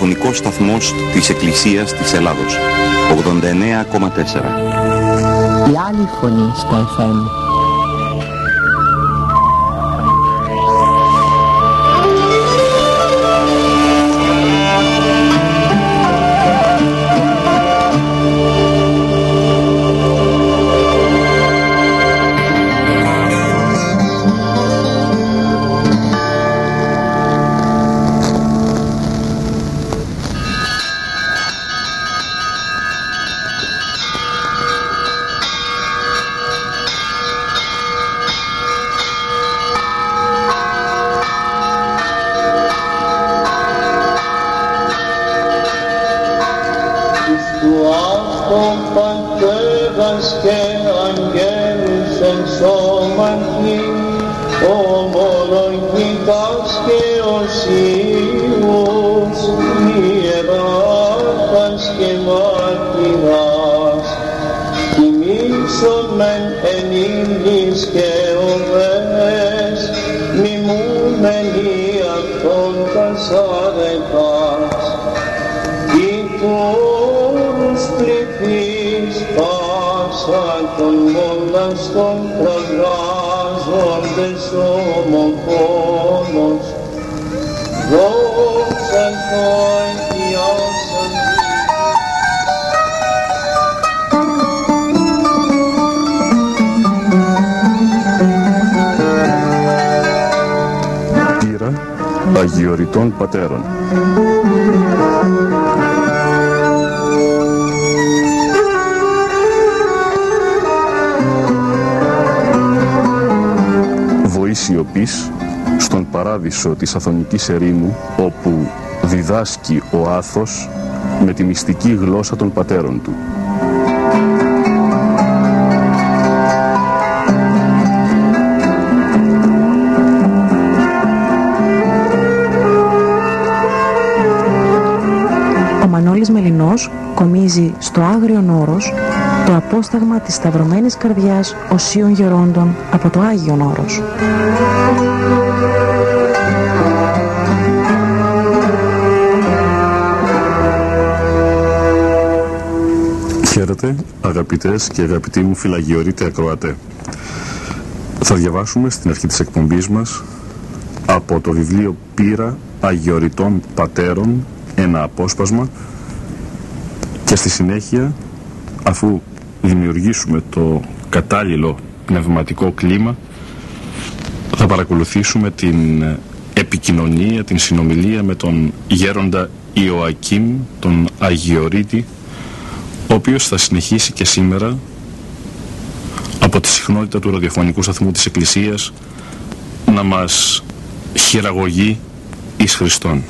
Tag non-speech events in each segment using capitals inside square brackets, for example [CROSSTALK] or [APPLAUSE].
ραδιοφωνικός σταθμός της Εκκλησίας της Ελλάδος. 89,4. Η άλλη φωνή στα FM. Αγιοριτών Πατέρων. Βοήσιοπης στον παράδεισο της Αθωνικής Ερήμου όπου διδάσκει ο Άθος με τη μυστική γλώσσα των πατέρων του. Μελινός κομίζει στο Άγριον Όρος το απόσταγμα της Σταυρωμένης Καρδιάς Οσίων Γερόντων από το Άγιον Όρος. Χαίρετε αγαπητές και αγαπητοί μου φυλαγιορείτε ακροατέ. Θα διαβάσουμε στην αρχή της εκπομπής μας από το βιβλίο «Πύρα Αγιοριτών Πατέρων» ένα απόσπασμα και στη συνέχεια, αφού δημιουργήσουμε το κατάλληλο πνευματικό κλίμα, θα παρακολουθήσουμε την επικοινωνία, την συνομιλία με τον γέροντα Ιωακήμ, τον Αγιορείτη, ο οποίος θα συνεχίσει και σήμερα από τη συχνότητα του ραδιοφωνικού σταθμού της Εκκλησίας να μας χειραγωγεί εις Χριστόν.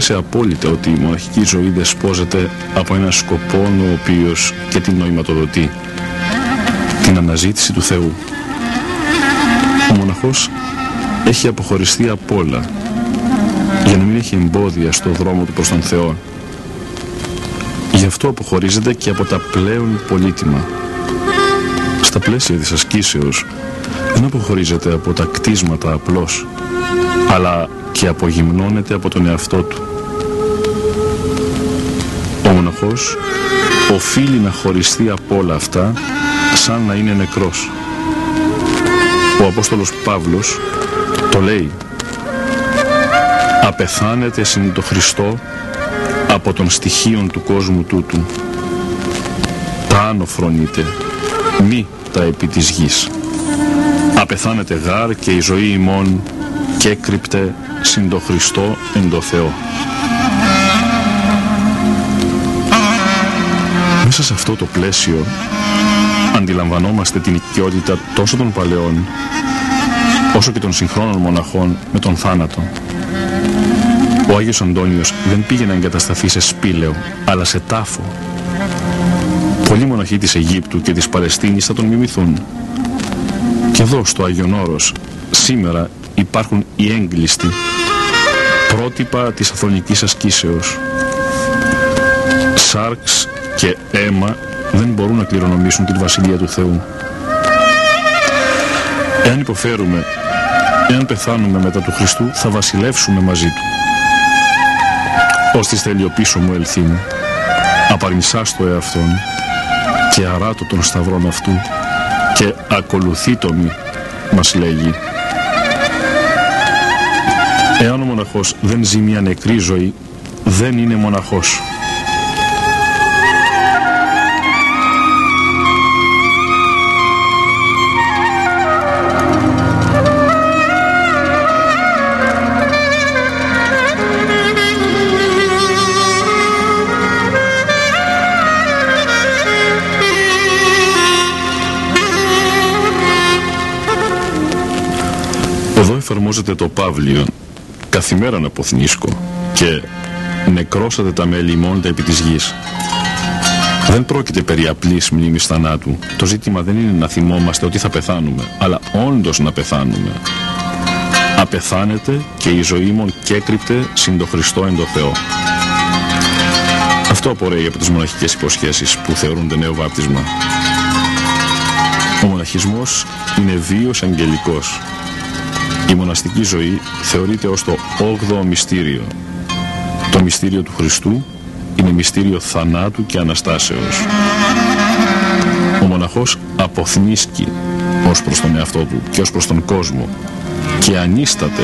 Σε απόλυτα ότι η μοναχική ζωή δεσπόζεται από ένα σκοπό ο οποίος και την νοηματοδοτεί. Την αναζήτηση του Θεού. Ο μοναχός έχει αποχωριστεί από όλα για να μην έχει εμπόδια στο δρόμο του προς τον Θεό. Γι' αυτό αποχωρίζεται και από τα πλέον πολύτιμα. Στα πλαίσια της ασκήσεως δεν αποχωρίζεται από τα κτίσματα απλώς, αλλά και απογυμνώνεται από τον εαυτό του. Ο μοναχός οφείλει να χωριστεί από όλα αυτά σαν να είναι νεκρός. Ο Απόστολος Παύλος το λέει «Απεθάνετε συν το Χριστό από των στοιχείων του κόσμου τούτου. Τα άνω φρονείτε, μη τα επί της γης. Απεθάνετε γάρ και η ζωή ημών και κρυπτε συν το Χριστό εν το Θεό». Μέσα σε αυτό το πλαίσιο αντιλαμβανόμαστε την οικειότητα τόσο των παλαιών όσο και των συγχρόνων μοναχών με τον θάνατο. Ο Άγιος Αντώνιος δεν πήγε να εγκατασταθεί σε σπήλαιο, αλλά σε τάφο. Πολλοί μοναχοί της Αιγύπτου και της Παλαιστίνης θα τον μιμηθούν. Και εδώ στο Άγιον Όρος σήμερα υπάρχουν οι έγκλειστοι, πρότυπα της αθωνικής ασκήσεως. Σάρξ και αίμα δεν μπορούν να κληρονομήσουν την Βασιλεία του Θεού. Εάν υποφέρουμε, εάν πεθάνουμε μετά του Χριστού, θα βασιλεύσουμε μαζί Του. Ως της θέλει ο πίσω μου ελθύ μου, απαρνησάς το εαυτόν και αράτω τον σταυρόν αυτού και ακολουθεί το μη, μας λέγει. Εάν ο μοναχός δεν ζει μια νεκρή ζωή, δεν είναι μοναχός. Εδώ εφαρμόζεται το Παύλιο καθημέραν αποθνίσκω και νεκρώσατε τα μέλη ημώντα επί της γης. Δεν πρόκειται περί απλής μνήμης θανάτου. Το ζήτημα δεν είναι να θυμόμαστε ότι θα πεθάνουμε, αλλά όντως να πεθάνουμε. Απεθάνετε και η ζωή μου κέκρυπτε συν το Χριστό εν το Θεό. Αυτό απορρέει από τις μοναχικές υποσχέσεις που θεωρούνται νέο βάπτισμα. Ο μοναχισμός είναι βίος αγγελικός η μοναστική ζωή θεωρείται ως το 8ο μυστήριο. Το μυστήριο του Χριστού είναι μυστήριο θανάτου και Αναστάσεως. Ο μοναχός αποθνίσκει ως προς τον εαυτό του και ως προς τον κόσμο και ανίσταται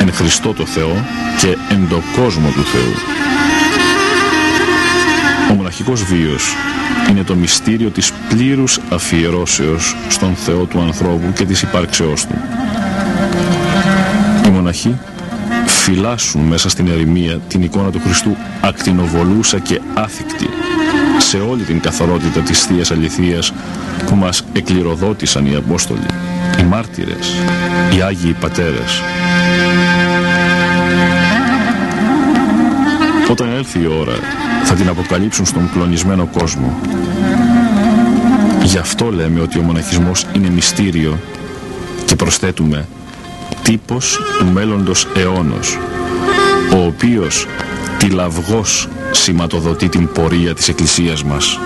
εν Χριστώ το Θεό και εν το κόσμο του Θεού. Ο μοναχικός βίος είναι το μυστήριο της πλήρους αφιερώσεως στον Θεό του ανθρώπου και της υπάρξεώς του μοναχοί φυλάσσουν μέσα στην ερημία την εικόνα του Χριστού ακτινοβολούσα και άθικτη σε όλη την καθαρότητα της Θείας Αληθείας που μας εκληροδότησαν οι Απόστολοι, οι μάρτυρες, οι Άγιοι Πατέρες. Όταν έλθει η ώρα θα την αποκαλύψουν στον κλονισμένο κόσμο. Γι' αυτό λέμε ότι ο μοναχισμός είναι μυστήριο και προσθέτουμε τύπος του μέλλοντος αιώνος, ο οποίος τυλαυγός σηματοδοτεί την πορεία της Εκκλησίας μας.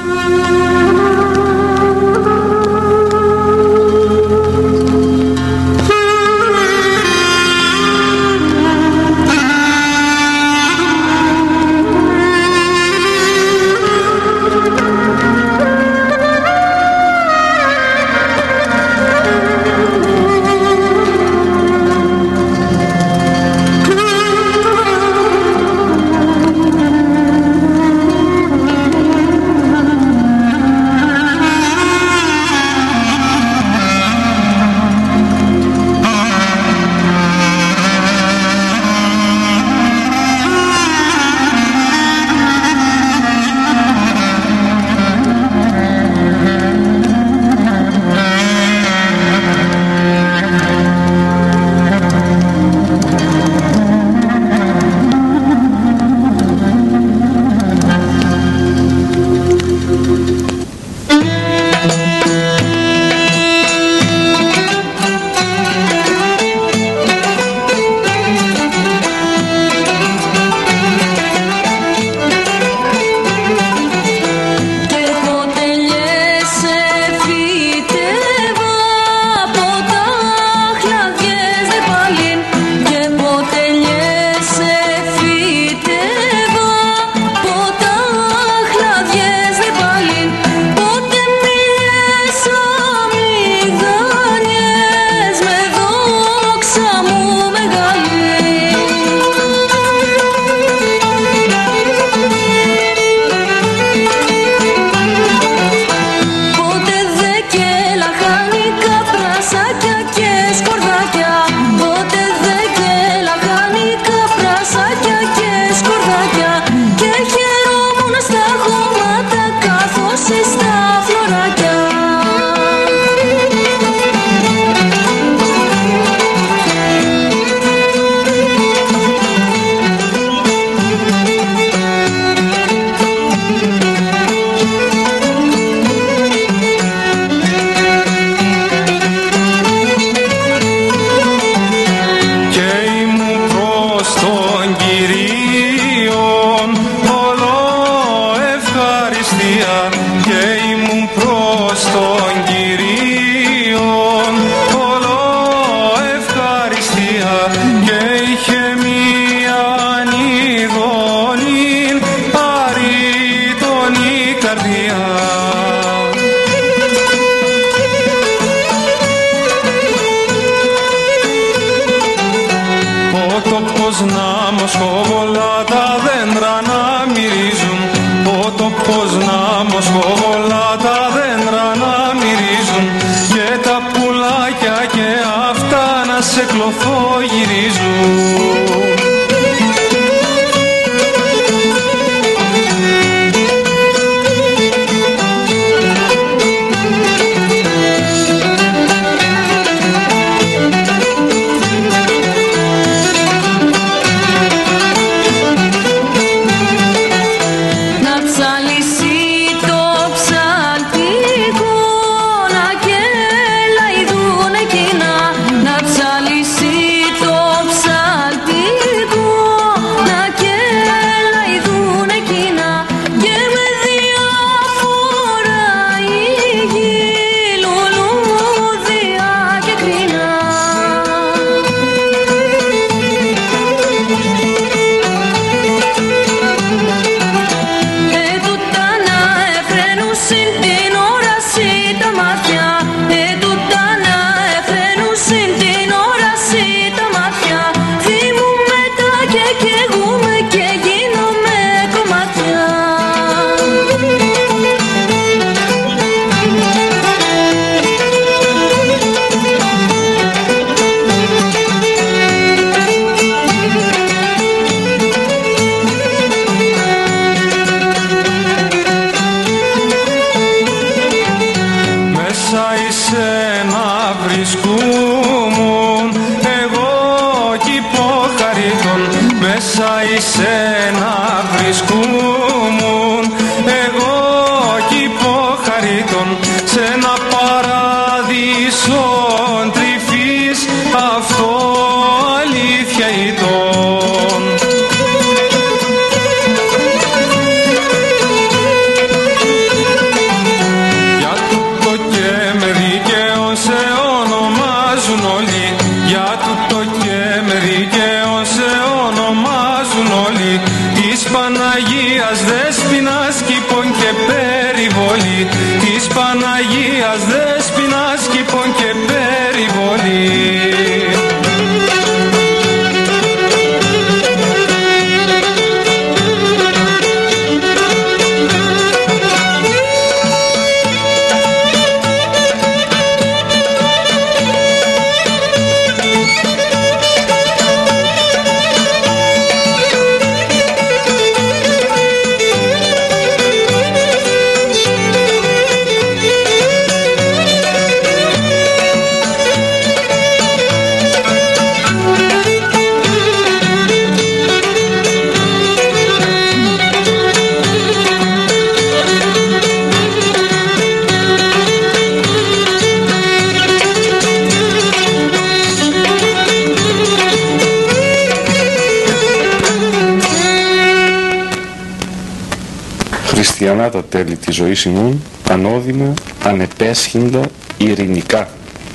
Τέλη της ζωής ημών, ανώδυνα, ανεπέσχυντα, ειρηνικά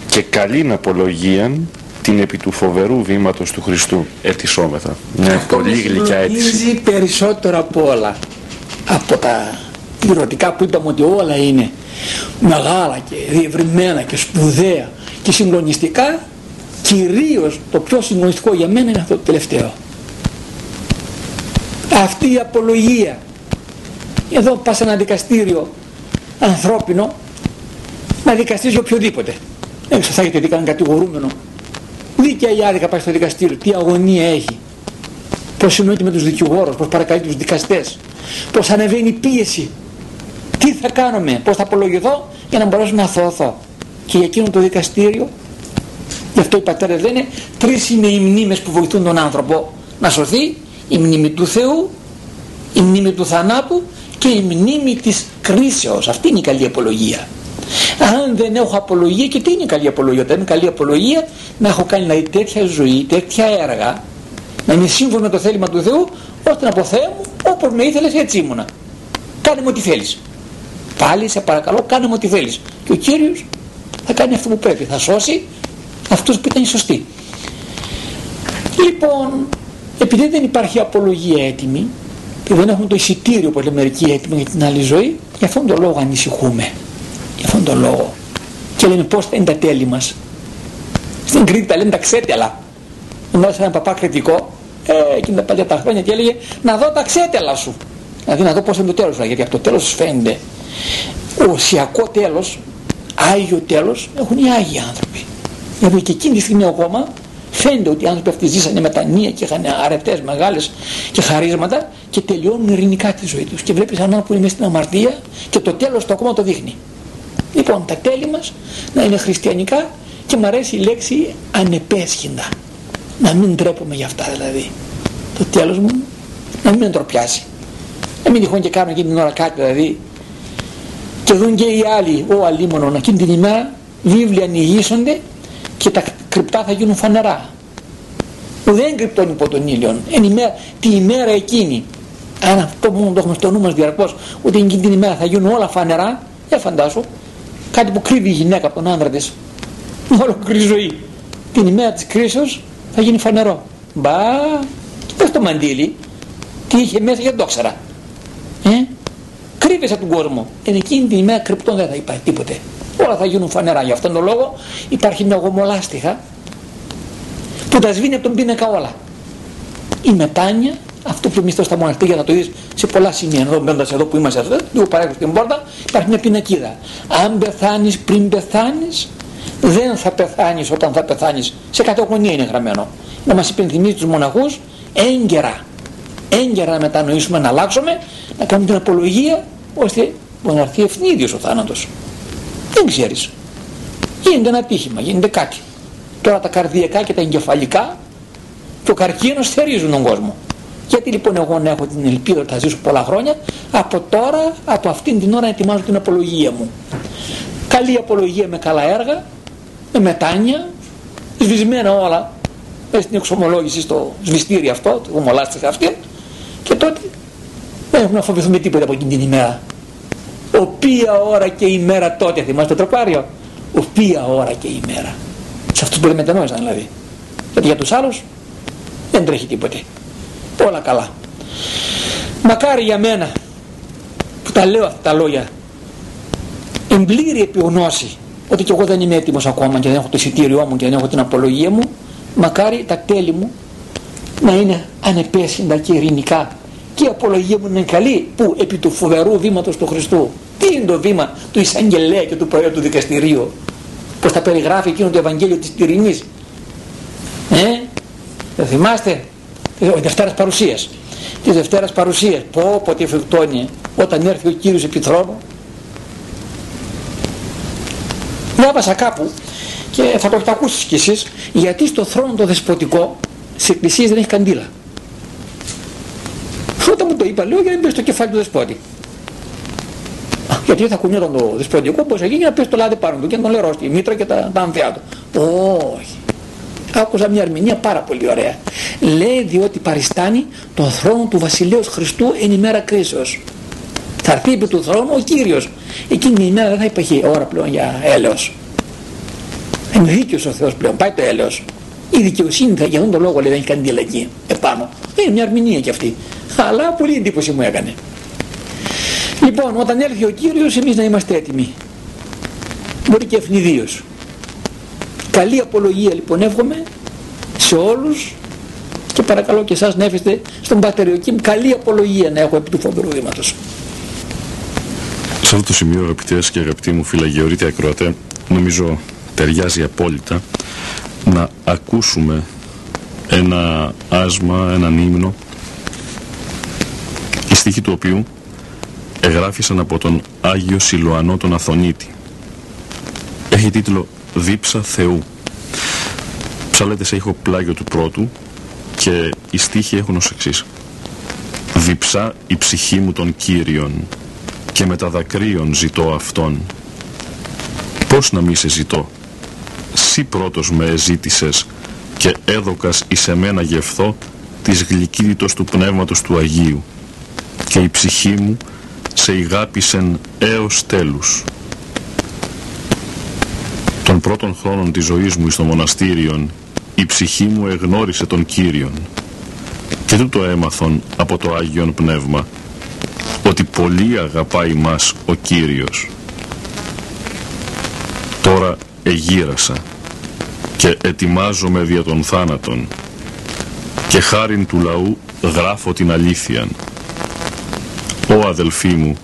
και καλήν απολογίαν την επί του φοβερού βήματος του Χριστού ετισόμεθα. Μια Αυτό πολύ με γλυκιά αίτηση. συλλογίζει περισσότερο από όλα. Από τα πληρωτικά που είπαμε ότι όλα είναι μεγάλα και διευρυμένα και σπουδαία και συγκλονιστικά κυρίως το πιο συγκλονιστικό για μένα είναι αυτό το τελευταίο. Αυτή η απολογία. Εδώ πας σε ένα δικαστήριο ανθρώπινο να δικαστήσει οποιοδήποτε. Δεν ξέρω θα έχετε δει κανέναν κατηγορούμενο. Δίκαια ή άδικα πάει στο δικαστήριο, τι αγωνία έχει. Πώς συνοείται με τους δικηγόρους, πώς παρακαλεί τους δικαστές, πώς ανεβαίνει η πίεση. Τι θα κάνουμε, πώς θα απολογηθώ για να μπορέσω να θωωθώ. Και για εκείνο το δικαστήριο, γι' αυτό οι πατέρες λένε, τρεις είναι οι μνήμες που βοηθούν τον άνθρωπο να σωθεί, η μνήμη του Θεού, η μνήμη του θανάτου και η μνήμη της κρίσεως. Αυτή είναι η καλή απολογία. Αν δεν έχω απολογία, και τι είναι καλή απολογία, όταν είναι καλή απολογία, να έχω κάνει δηλαδή, τέτοια ζωή, τέτοια έργα, Να είναι σύμφωνο με το θέλημα του Θεού, ώστε να πω Θεέ μου, όπως με ήθελες έτσι ήμουνα. Κάνε μου ό,τι θέλεις. Πάλι σε παρακαλώ κάνε μου ό,τι θέλεις. Και ο Κύριος θα κάνει αυτό που πρέπει. Θα σώσει αυτούς που ήταν σωστοί. Λοιπόν, επειδή δεν υπάρχει απολογία έτοιμη και δεν έχουμε το εισιτήριο που λέμε μερικοί έτοιμο για την άλλη ζωή, για αυτόν τον λόγο ανησυχούμε. Για αυτόν τον λόγο. Και λέμε πώς θα είναι τα τέλη μας. Στην Κρήτη τα λένε τα ξέτελα. Γνώρισα έναν παπά κριτικό, ε, εκείνα τα παλιά τα χρόνια και έλεγε να δω τα ξέτελα σου. Δηλαδή να δω πώς είναι το τέλος, γιατί από το τέλος φαίνεται. Ο οσιακό τέλος, Άγιο τέλος, έχουν οι Άγιοι άνθρωποι. Δηλαδή και εκείνη τη στιγμή ακόμα φαίνεται ότι οι άνθρωποι αυτοί ζήσανε μετανία και είχαν αρετές μεγάλες και χαρίσματα και τελειώνουν ειρηνικά τη ζωή τους. Και βλέπεις έναν που είναι μέσα στην αμαρτία και το τέλος το ακόμα το δείχνει. Λοιπόν, τα τέλη μας να είναι χριστιανικά και μου αρέσει η λέξη ανεπέσχυντα. Να μην τρέπομαι για αυτά δηλαδή. Το τέλος μου να μην με ντροπιάσει. Να μην τυχόν και κάνω εκείνη την ώρα κάτι δηλαδή και δουν και οι άλλοι, ο αλίμονο, εκείνη την ημέρα βίβλοι ανοιγήσονται και τα κρυπτά θα γίνουν φανερά. Δεν κρυπτώνει υπό τον ήλιο. Ημέρα, τη ημέρα εκείνη, αν αυτό μόνο το έχουμε στο νου μας διαρκώς, ότι εκείνη την ημέρα θα γίνουν όλα φανερά, δεν φαντάσου, κάτι που κρύβει η γυναίκα από τον άντρα της, ολόκληρη ζωή. Την ημέρα της κρίσεως θα γίνει φανερό. Μπα, πες το μαντίλι, τι είχε μέσα για το ξέρα. Ε; Κρύβεσαι από τον κόσμο. Εν εκείνη την ημέρα κρυπτών δεν θα υπάρχει τίποτε. Όλα θα γίνουν φανερά. Γι' αυτόν τον λόγο υπάρχει μια γομολάστιχα που τα σβήνει από τον πίνακα όλα. Η μετάνια, αυτό που εμείς στα μοναστήρια θα το δεις σε πολλά σημεία. Εδώ μπαίνοντας εδώ που είμαστε, εδώ, λίγο παρέχω στην πόρτα, υπάρχει μια πινακίδα. Αν πεθάνεις πριν πεθάνεις, δεν θα πεθάνεις όταν θα πεθάνεις. Σε καταγωνία είναι γραμμένο. Να μας υπενθυμίζει τους μοναχούς έγκαιρα. Έγκαιρα να μετανοήσουμε, να αλλάξουμε, να κάνουμε την απολογία, ώστε μπορεί να έρθει ευνίδιο ο θάνατος. Δεν ξέρεις. Γίνεται ένα τύχημα, γίνεται κάτι. Τώρα τα καρδιακά και τα εγκεφαλικά και ο καρκίνος θερίζουν τον κόσμο. Γιατί λοιπόν εγώ να έχω την ελπίδα ότι θα ζήσω πολλά χρόνια, από τώρα, από αυτήν την ώρα ετοιμάζω την απολογία μου. Καλή απολογία με καλά έργα, με μετάνια, σβησμένα όλα, μέσα στην εξομολόγηση στο σβηστήρι αυτό, το ομολάστηκα αυτή, και τότε δεν έχουμε να φοβηθούμε τίποτα από εκείνη την ημέρα. Οποία ώρα και ημέρα τότε, θυμάστε το τροπάριο, οποία ώρα και ημέρα. Σε αυτούς που δεν μετανόησαν δηλαδή. Γιατί για τους άλλους δεν τρέχει τίποτε. Όλα καλά. Μακάρι για μένα που τα λέω αυτά τα λόγια εμπλήρη επιγνώση ότι και εγώ δεν είμαι έτοιμος ακόμα και δεν έχω το εισιτήριό μου και δεν έχω την απολογία μου μακάρι τα τέλη μου να είναι ανεπέσχυντα και ειρηνικά και η απολογία μου είναι καλή που επί του φοβερού βήματος του Χριστού τι είναι το βήμα του εισαγγελέα και του προέδρου του δικαστηρίου; Πως θα περιγράφει εκείνο το Ευαγγέλιο της ειρηνής ε, δεν θυμάστε; Ο Δευτέρας Παρουσίας. Της Δευτέρας Παρουσίας. Πω πω τι εφικτώνει όταν έρθει ο Κύριος επί θρόνου. Διάβασα κάπου και θα το έχετε ακούσει κι εσείς γιατί στο θρόνο το δεσποτικό σε εκκλησίες δεν έχει καντήλα. Όταν μου το είπα λέω για να μπει στο κεφάλι του δεσπότη γιατί θα κουνιόταν το δεσποτικό πως εκεί να πέσει το λάδι πάνω του και να τον λερώσει τη μήτρα και τα, τα ανθιά του. Όχι. Άκουσα μια ερμηνεία πάρα πολύ ωραία. Λέει διότι παριστάνει τον θρόνο του βασιλέως Χριστού εν ημέρα κρίσεως. Θα έρθει επί του θρόνου ο Κύριος. Εκείνη την ημέρα δεν θα υπάρχει ώρα πλέον για έλεος. Είναι δίκαιος ο Θεός πλέον πάει το έλεος. Η δικαιοσύνη θα για αυτόν τον λόγο λέει δεν έχει καντήλα εκεί επάνω. Είναι μια ερμηνεία κι αυτή. Αλλά πολύ εντύπωση μου έκανε λοιπόν όταν έρθει ο Κύριος εμείς να είμαστε έτοιμοι. Μπορεί και ευνηδίως. Καλή απολογία λοιπόν εύχομαι σε όλους και παρακαλώ και εσάς να έφεστε στον Πατεριοκίμ καλή απολογία να έχω επί του φοβερού βήματος. Σε αυτό το σημείο αγαπητές και αγαπητοί μου φυλαγιορείτε ακροατέ νομίζω ταιριάζει απόλυτα να ακούσουμε ένα άσμα, έναν ύμνο η στίχη του οποίου εγγράφησαν από τον Άγιο Σιλουανό τον Αθωνίτη. Έχει τίτλο «Δίψα Θεού» ψάλεται σε ήχο πλάγιο του πρώτου και οι στίχοι έχουν ως εξής. «Διψά η ψυχή μου των Κύριων και με τα δακρύων ζητώ Αυτόν. Πώς να μη σε ζητώ; Σύ πρώτος με εζήτησες και έδωκας εις εμένα γευθώ της γλυκύτητος του Πνεύματος του Αγίου. Και η ψυχή μου σε ηγάπησεν έως τέλους. Των πρώτων χρόνων της ζωής μου στο μοναστήριον η ψυχή μου εγνώρισε τον Κύριον και τούτο έμαθον από το Άγιον Πνεύμα ότι πολύ αγαπάει μας ο Κύριος. Τώρα εγύρασα και ετοιμάζομαι δια των θάνατων και χάριν του λαού γράφω την αλήθεια. Ω αδελφοί μου,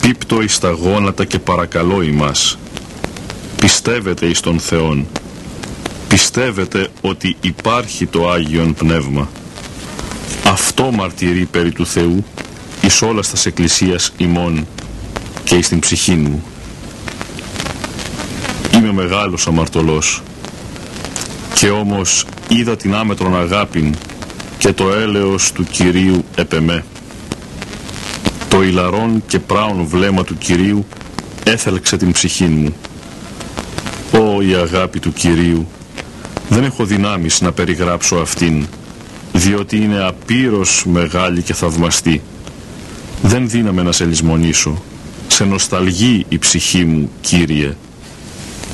πίπτω εις τα γόνατα και παρακαλώ ημάς. Πιστεύετε εις τον Θεόν. Πιστεύετε ότι υπάρχει το Άγιον Πνεύμα. Αυτό μαρτυρεί περί του Θεού εις όλας στας εκκλησίας ημών και εις την ψυχή μου. Είμαι μεγάλος αμαρτωλός και όμως είδα την άμετρον αγάπην και το έλεος του Κυρίου επεμέ. Το ηλαρόν και πράον βλέμμα του Κυρίου έθελξε την ψυχή μου. Ω η αγάπη του Κυρίου, δεν έχω δυνάμεις να περιγράψω αυτήν, διότι είναι απείρως μεγάλη και θαυμαστή. Δεν δύναμαι να σε λησμονήσω. Σε νοσταλγεί η ψυχή μου, Κύριε,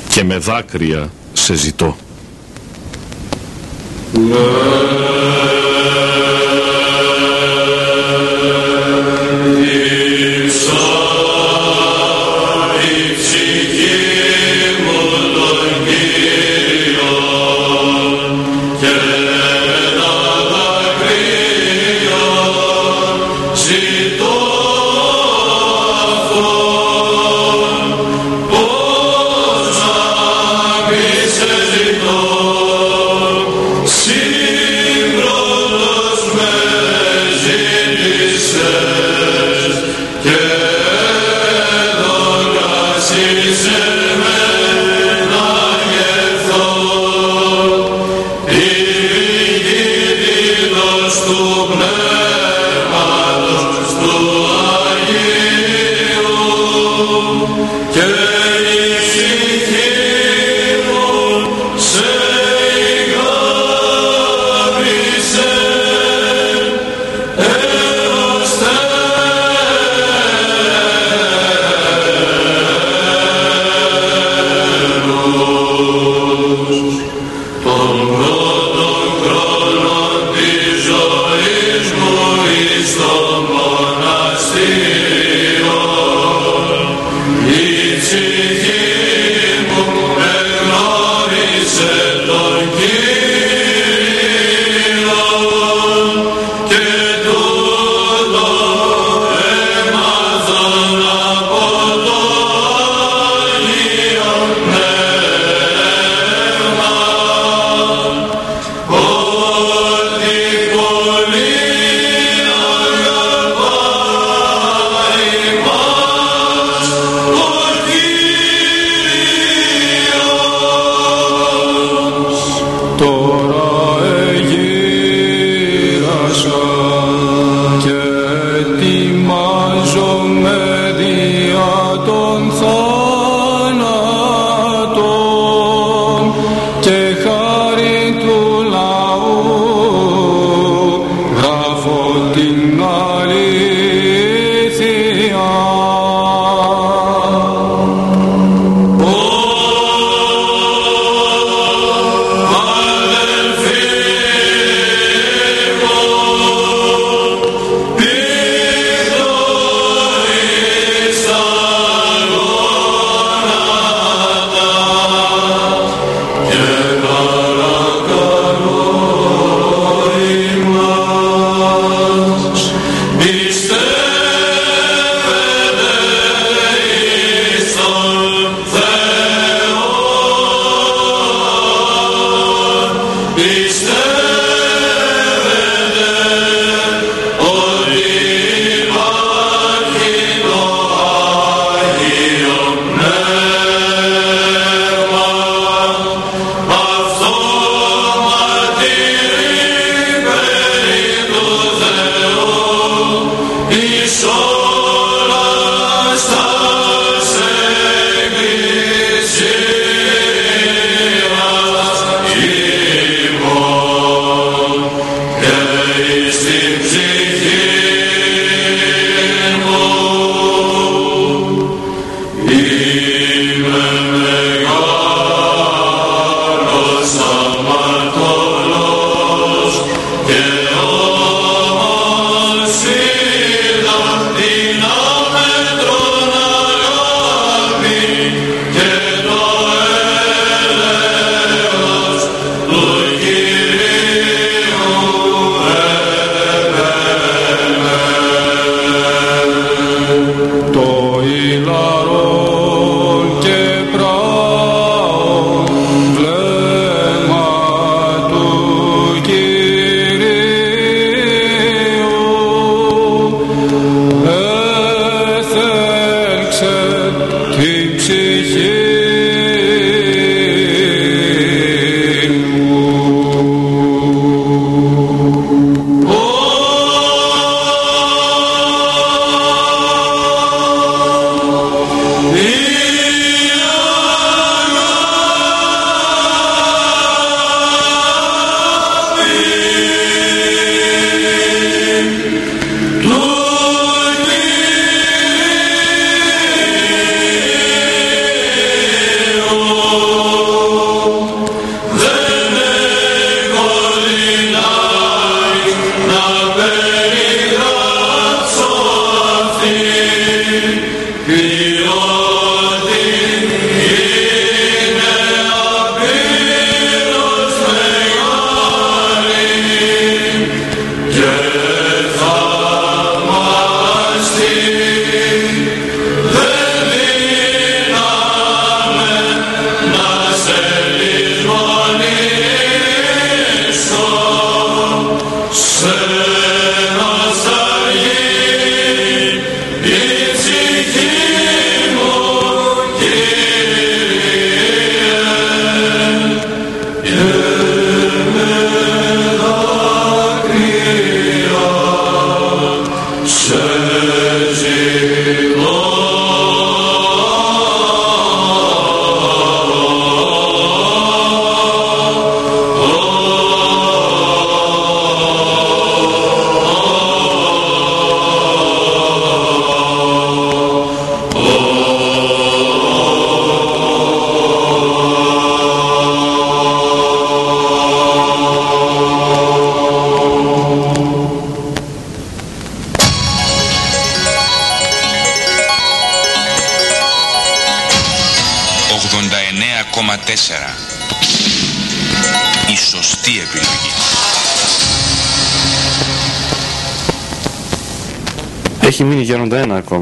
και με δάκρυα σε ζητώ.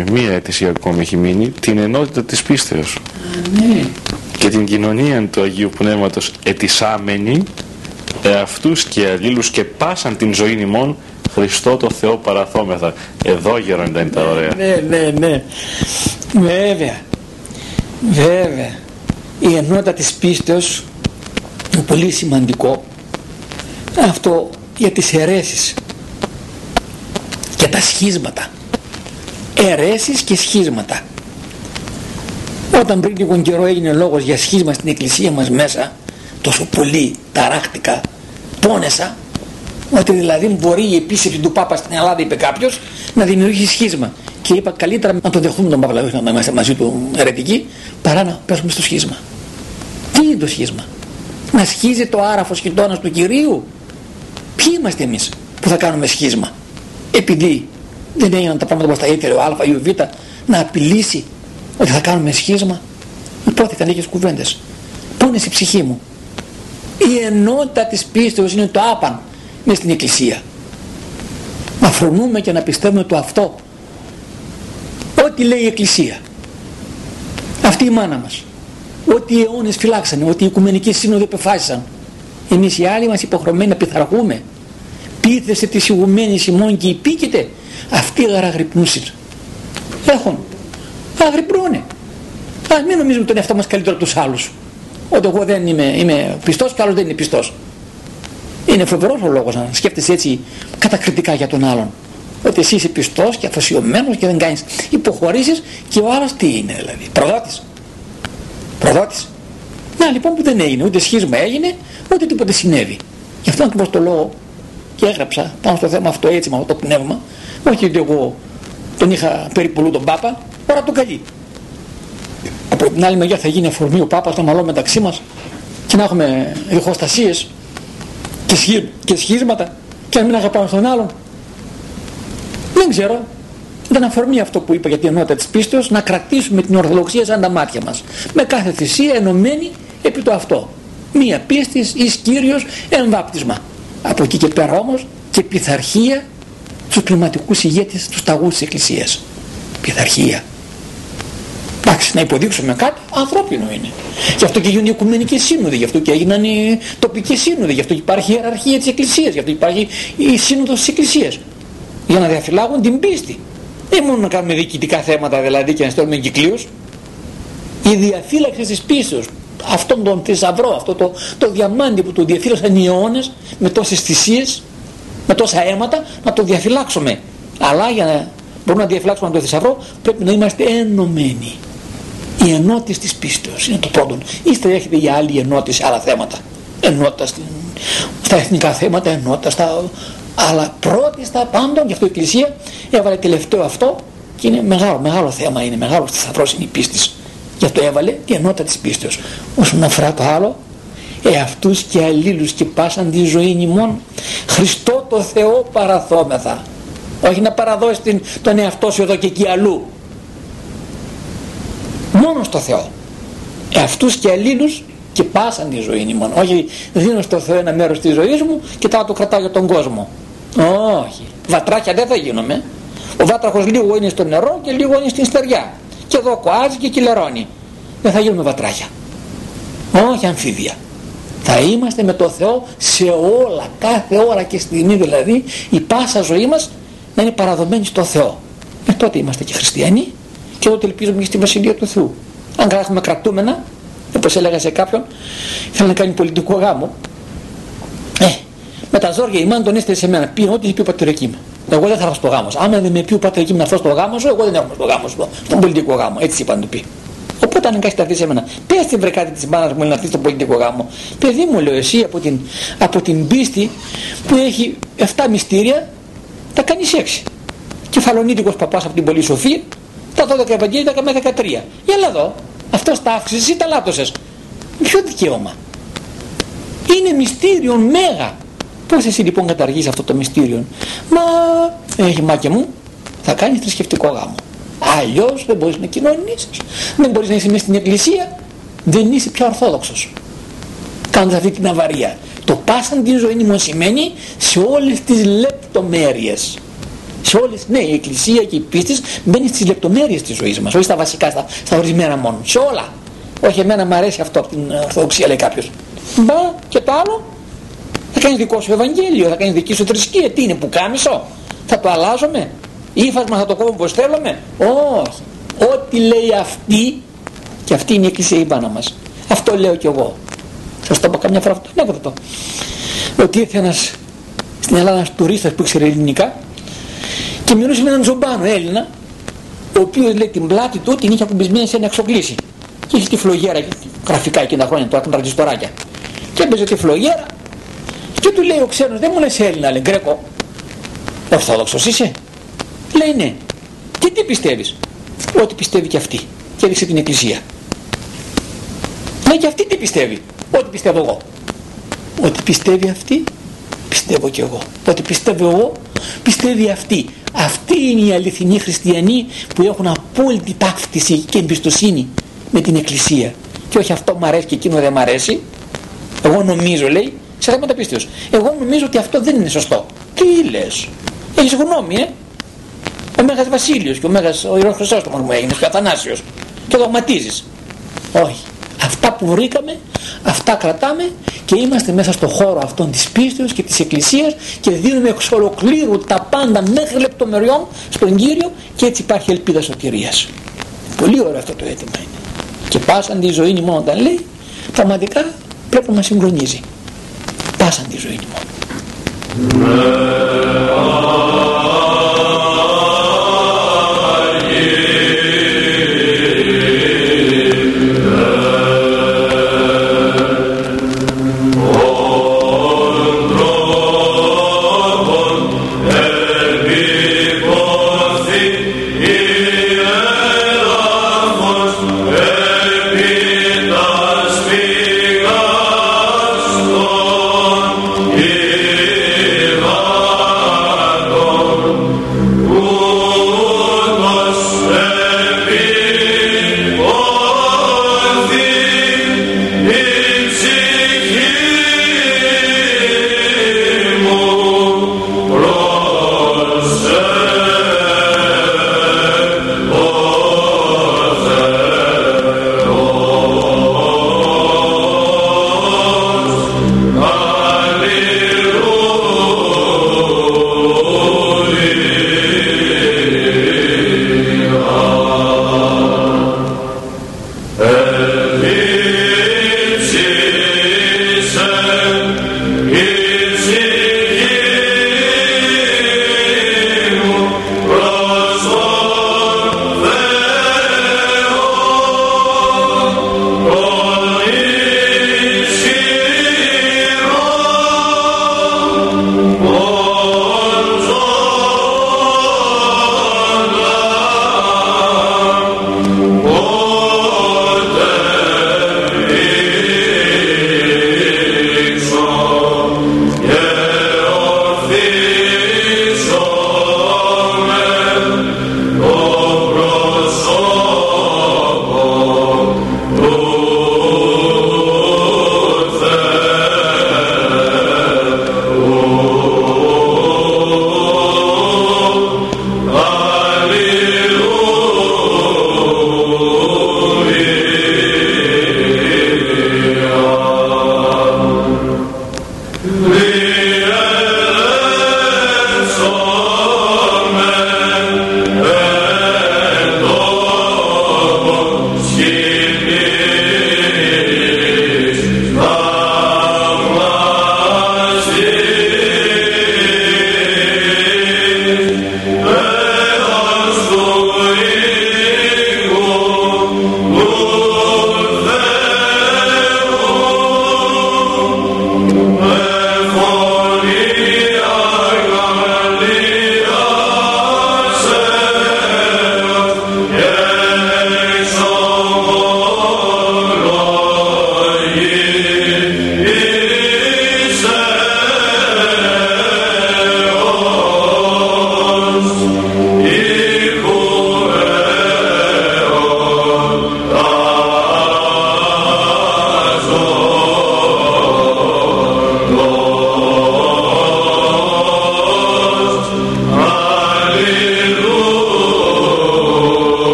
Ακόμη, μία αίτηση ακόμη έχει μείνει, την ενότητα της πίστεως. Ναι. Και την κοινωνία του Αγίου Πνεύματος ετισάμενη, εαυτούς και αλλήλους και πάσαν την ζωή ημών, Χριστό το Θεό παραθόμεθα. Εδώ γέροντα είναι τα ωραία. Ναι, ναι, ναι. Βέβαια. Βέβαια. Η ενότητα της πίστεως είναι πολύ σημαντικό. Αυτό για τις αιρέσεις και τα σχίσματα. Αιρέσεις και σχίσματα. Όταν πριν λίγο καιρό έγινε λόγος για σχίσμα στην εκκλησία μας μέσα, τόσο πολύ ταράχτηκα, πόνεσα, ότι δηλαδή μπορεί η επίσκεψη του Πάπα στην Ελλάδα, είπε κάποιος, να δημιουργήσει σχίσμα. Και είπα καλύτερα να το δεχούμε τον Παπα, δηλαδή να είμαστε μαζί του αιρετικοί, παρά να πέσουμε στο σχίσμα. Τι είναι το σχίσμα, Να σχίζει το άραφος χιτώνα του κυρίου; Ποιοι είμαστε εμείς που θα κάνουμε σχίσμα, επειδή δεν έγιναν τα πράγματα όπω τα ήθελε ο Α ή ο Β, να απειλήσει ότι θα κάνουμε σχίσμα. Υπόθηκαν λίγες κουβέντες. Πού είναι η ψυχή μου; Η ενότητα της πίστεως είναι το άπαν μέσα στην εκκλησία. Να φρονούμε και να πιστεύουμε το αυτό. Ό,τι λέει η εκκλησία. Αυτή η μάνα μας. Ό,τι οι αιώνες φυλάξανε, ό,τι οι οικουμενικοί σύνοδοι επεφάσισαν. Εμείς οι άλλοι μας υποχρεωμένοι να πειθαρχούμε. Πείθεστε της ηγουμένης ημών και υπήκετε. Αυτοί γαραγρυπνούσιν. Έχουν. Αγρυπνούνε. Α, μην νομίζουμε τον εαυτό μας καλύτερο από τους άλλους. Ότι εγώ δεν είμαι, είμαι πιστός και άλλος δεν είναι πιστός. Είναι φοβερός ο λόγος να σκέφτεσαι έτσι κατακριτικά για τον άλλον. Ότι εσύ είσαι πιστός και αφοσιωμένος και δεν κάνεις υποχωρήσεις και ο άλλος τι είναι δηλαδή. Προδότης. Προδότης. Να λοιπόν που δεν έγινε, ούτε σχίσμα έγινε, ούτε τίποτε συνέβη. Γι' αυτό ακριβώς το λόγο και έγραψα πάνω στο θέμα αυτό έτσι με αυτό το πνεύμα. Όχι ότι εγώ τον είχα περιπολού τον Πάπα, ώρα τον καλεί. Από την άλλη μεριά θα γίνει αφορμή ο Πάπας τον μαλό μεταξύ μας και να έχουμε διχοστασίες και, σχή, και σχίσματα και να μην αγαπάμε τον άλλον. Δεν ξέρω. Ήταν αφορμή αυτό που είπα για την ενότητα της πίστεως να κρατήσουμε την ορθολογία σαν τα μάτια μας. Με κάθε θυσία ενωμένη επί το αυτό. Μία πίστης εις Κύριος εμβάπτισμα. Από εκεί και πέρα όμως και πειθαρχία στους πνευματικούς ηγέτες, στους ταγούς της Εκκλησίας. Πειθαρχία. Εντάξει, να υποδείξουμε κάτι, ανθρώπινο είναι. Γι' αυτό και γίνονται οι οικουμενικοί σύνοδοι, γι' αυτό και έγιναν οι τοπικοί σύνοδοι, γι' αυτό και υπάρχει η ιεραρχία της Εκκλησίας, γι' αυτό υπάρχει η σύνοδος της Εκκλησίας. Για να διαφυλάγουν την πίστη. Δεν μόνο να κάνουμε διοικητικά θέματα δηλαδή και να στέλνουμε κυκλίους. Η διαφύλαξη της πίστης, αυτόν τον θησαυρό, αυτό το, το διαμάντι που το διαφύλαξαν οι αιώνες με τόσες θυσίες, με τόσα αίματα, να το διαφυλάξουμε. Αλλά για να μπορούμε να διαφυλάξουμε τον θησαυρό πρέπει να είμαστε ενωμένοι η ενότηση της πίστεως είναι το πρώτο ύστερα έχετε η άλλη ενότηση σε άλλα θέματα ενότητα στην, στα εθνικά θέματα ενότητα στα αλλά πρώτη στα πάντων, γι' αυτό η Εκκλησία έβαλε τελευταίο αυτό και είναι μεγάλο, μεγάλο θέμα, είναι μεγάλος θησαυρός είναι η πίστη. Γι' αυτό έβαλε τη ενότητα της πίστεως. Όσον αφορά το άλλο, εαυτούς και αλλήλους και πάσαν τη ζωή ημών, Χριστό το Θεό παραθόμεθα. Όχι να παραδώσει τον εαυτό σου εδώ και εκεί αλλού. Μόνος στο Θεό. Εαυτούς και αλλήλους και πάσαν τη ζωή ημών. Όχι δίνω στο Θεό ένα μέρος της ζωής μου και τώρα το κρατάω για τον κόσμο. Όχι. Βατράκια δεν θα γίνομαι. Ο βάτραχος λίγο είναι στο νερό και λίγο είναι στην στεριά. Και εδώ κοάζει και κυλερώνει. Δεν θα γίνουμε βατράχια. Όχι αμφίβια. Θα είμαστε με το Θεό σε όλα, κάθε ώρα και στιγμή δηλαδή η πάσα ζωή μας να είναι παραδομένη στο Θεό. Ε, τότε είμαστε και χριστιανοί και τότε ελπίζουμε και στη Βασιλεία του Θεού. Αν έχουμε κρατούμενα, όπως έλεγα σε κάποιον, ήθελα να κάνει πολιτικό γάμο. Ε, με τα ζόρια η μάνα τον έστειλε σε μένα. Πει ό,τι είπε ο πατέρα εκεί Εγώ δεν θα έρθω στο γάμο. Άμα δεν με πει ο πατέρα εκεί να έρθω στο γάμο σου, εγώ δεν έρχομαι στο γάμο σου, στον πολιτικό γάμο. Έτσι είπαν του πει. Οπότε αν να έρθεις σε μένα, πες την βρεκάτη της μπάνα μου να έρθεις στον πολιτικό γάμο. Παιδί μου, λέω εσύ από την, από την πίστη που έχει 7 μυστήρια, τα κάνεις 6. Κεφαλονίτικος παπάς από την Πολύ Σοφία, τα 12 Ευαγγέλια, τα με 13. Για εδώ, αυτός τα αύξησε ή τα λάτωσες. Ποιο δικαίωμα. Είναι μυστήριο μέγα. Πώς εσύ λοιπόν καταργείς αυτό το μυστήριο; Μα έχει μάκια μου, θα κάνεις θρησκευτικό γάμο. Αλλιώς δεν μπορείς να κοινωνήσεις. Δεν μπορείς να είσαι μέσα στην εκκλησία. Δεν είσαι πια ορθόδοξος. Κάνοντα αυτή την αβαρία. Το πάσαν τη ζωή μου σημαίνει σε όλες τις λεπτομέρειες. Σε όλες, ναι, η εκκλησία και η πίστη μπαίνει στις λεπτομέρειες της ζωής μας, όχι στα βασικά, στα, στα ορισμένα μόνο. Σε όλα. Όχι, εμένα μου αρέσει αυτό από την Ορθοδοξία, λέει κάποιος. Μπα και το άλλο. Θα κάνει δικό σου Ευαγγέλιο, θα κάνει δική σου θρησκεία. Τι είναι που κάμισο, θα το αλλάζουμε; Ήφασμα θα το κόβουμε πως θέλουμε; Όχι. Ό,τι λέει αυτή, και αυτή είναι η εκκλησία η πάνω μας. Αυτό λέω κι εγώ. Σας το είπα καμιά φορά αυτό. Ναι, το. Ότι ήρθε ένας στην Ελλάδα ένας τουρίστας που ήξερε ελληνικά και μιλούσε με έναν ζωμπάνο Έλληνα ο οποίος λέει την πλάτη του την είχε ακουμπισμένη σε ένα εξοκλήσι και είχε τη φλογέρα γραφικά εκείνα τα χρόνια τώρα τα τραντιστοράκια και έπαιζε τη φλογέρα και του λέει ο ξένος δεν μου λες Έλληνα λέει Γκρέκο Ορθόδοξος είσαι λέει ναι και τι πιστεύεις; Ότι πιστεύει και αυτή και έδειξε την εκκλησία. Λέει και αυτή τι πιστεύει; Ό,τι πιστεύω εγώ. Ό,τι πιστεύει αυτή πιστεύω και εγώ. Ό,τι πιστεύω εγώ πιστεύει αυτή. Αυτοί είναι οι αληθινοί χριστιανοί που έχουν απόλυτη ταύτιση και εμπιστοσύνη με την εκκλησία. Και όχι αυτό μου αρέσει και εκείνο δεν μου αρέσει. Εγώ νομίζω λέει σε θέματα πίστεως εγώ νομίζω ότι αυτό δεν είναι σωστό. Τι λες; Έχεις γνώμη ε; Ο Μέγας Βασίλειος και ο Μέγας ο Ιερός Χρυσόστομος μου έγινες και ο Αθανάσιος. Και δογματίζεις. Όχι. Αυτά που βρήκαμε αυτά κρατάμε και είμαστε μέσα στο χώρο αυτών της πίστεως και της Εκκλησίας και δίνουμε εξ ολοκλήρου τα πάντα μέχρι λεπτομεριών στον Κύριο και έτσι υπάρχει ελπίδα σωτηρίας. Πολύ ωραίο αυτό το αίτημα είναι. Και πάσαν τη ζωή μόνο όταν λέει πραγματικά πρέπει να μας συγκρονίζει πάσαν τη ζωή μόνο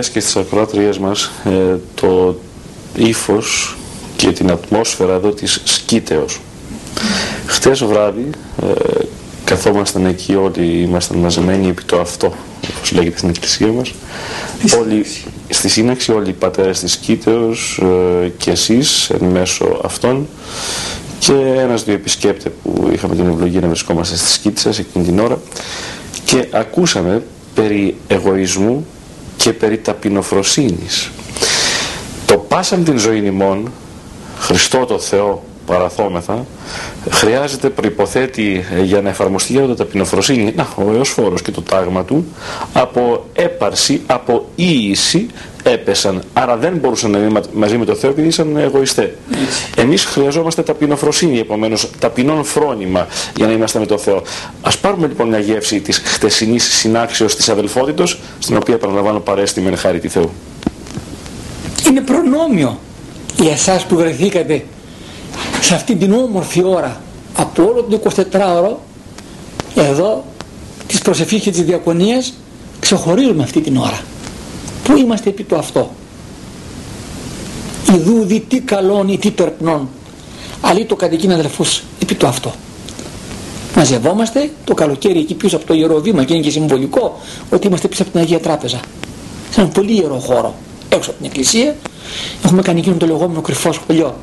ε, Κροατές και στις ακροάτριές μας ε, το ύφος και την ατμόσφαιρα εδώ της σκήτεως. Χτες βράδυ ε, καθόμασταν εκεί όλοι, ήμασταν μαζεμένοι επί το αυτό, όπως λέγεται στην εκκλησία μας. Όλοι, στη σύναξη όλοι οι πατέρες της σκήτεως ε, και εσείς εν μέσω αυτών και ένας-δύο επισκέπτες που είχαμε την ευλογία να βρισκόμαστε στη σκήτη σας εκείνη την ώρα και ακούσαμε περί εγωισμού και περί ταπεινοφροσύνης. Το πάσαν την ζωή ημών, Χριστό το Θεό παραθόμεθα, χρειάζεται, προϋποθέτει ε, για να εφαρμοστεί για το ταπεινοφροσύνη, να, ο έως φόρος και το τάγμα του, από έπαρση, από ίηση έπεσαν. Άρα δεν μπορούσαν να είναι μαζί με το Θεό επειδή ήσαν εγωιστέ. Εμείς χρειαζόμαστε ταπεινοφροσύνη, επομένως ταπεινών φρόνημα για να είμαστε με το Θεό. Ας πάρουμε λοιπόν μια γεύση της χτεσινής συνάξεως της αδελφότητος, στην οποία επαναλαμβάνω παρέστη με χάρη τη Θεού. Είναι προνόμιο για εσάς που βρεθήκατε σε αυτή την όμορφη ώρα από όλο το 24ωρο εδώ της προσευχής και της διακονίας ξεχωρίζουμε αυτή την ώρα. Που είμαστε επί του αυτό; Ιδού δι τι καλόν ή τι τερπνών αλλή το κατοικίν αδελφούς επί του αυτό. Μαζευόμαστε το καλοκαίρι εκεί πίσω από το ιερό βήμα και είναι και συμβολικό ότι είμαστε πίσω από την Αγία Τράπεζα. Σε έναν πολύ ιερό χώρο έξω από την εκκλησία έχουμε κάνει εκείνο το λεγόμενο κρυφό σχολείο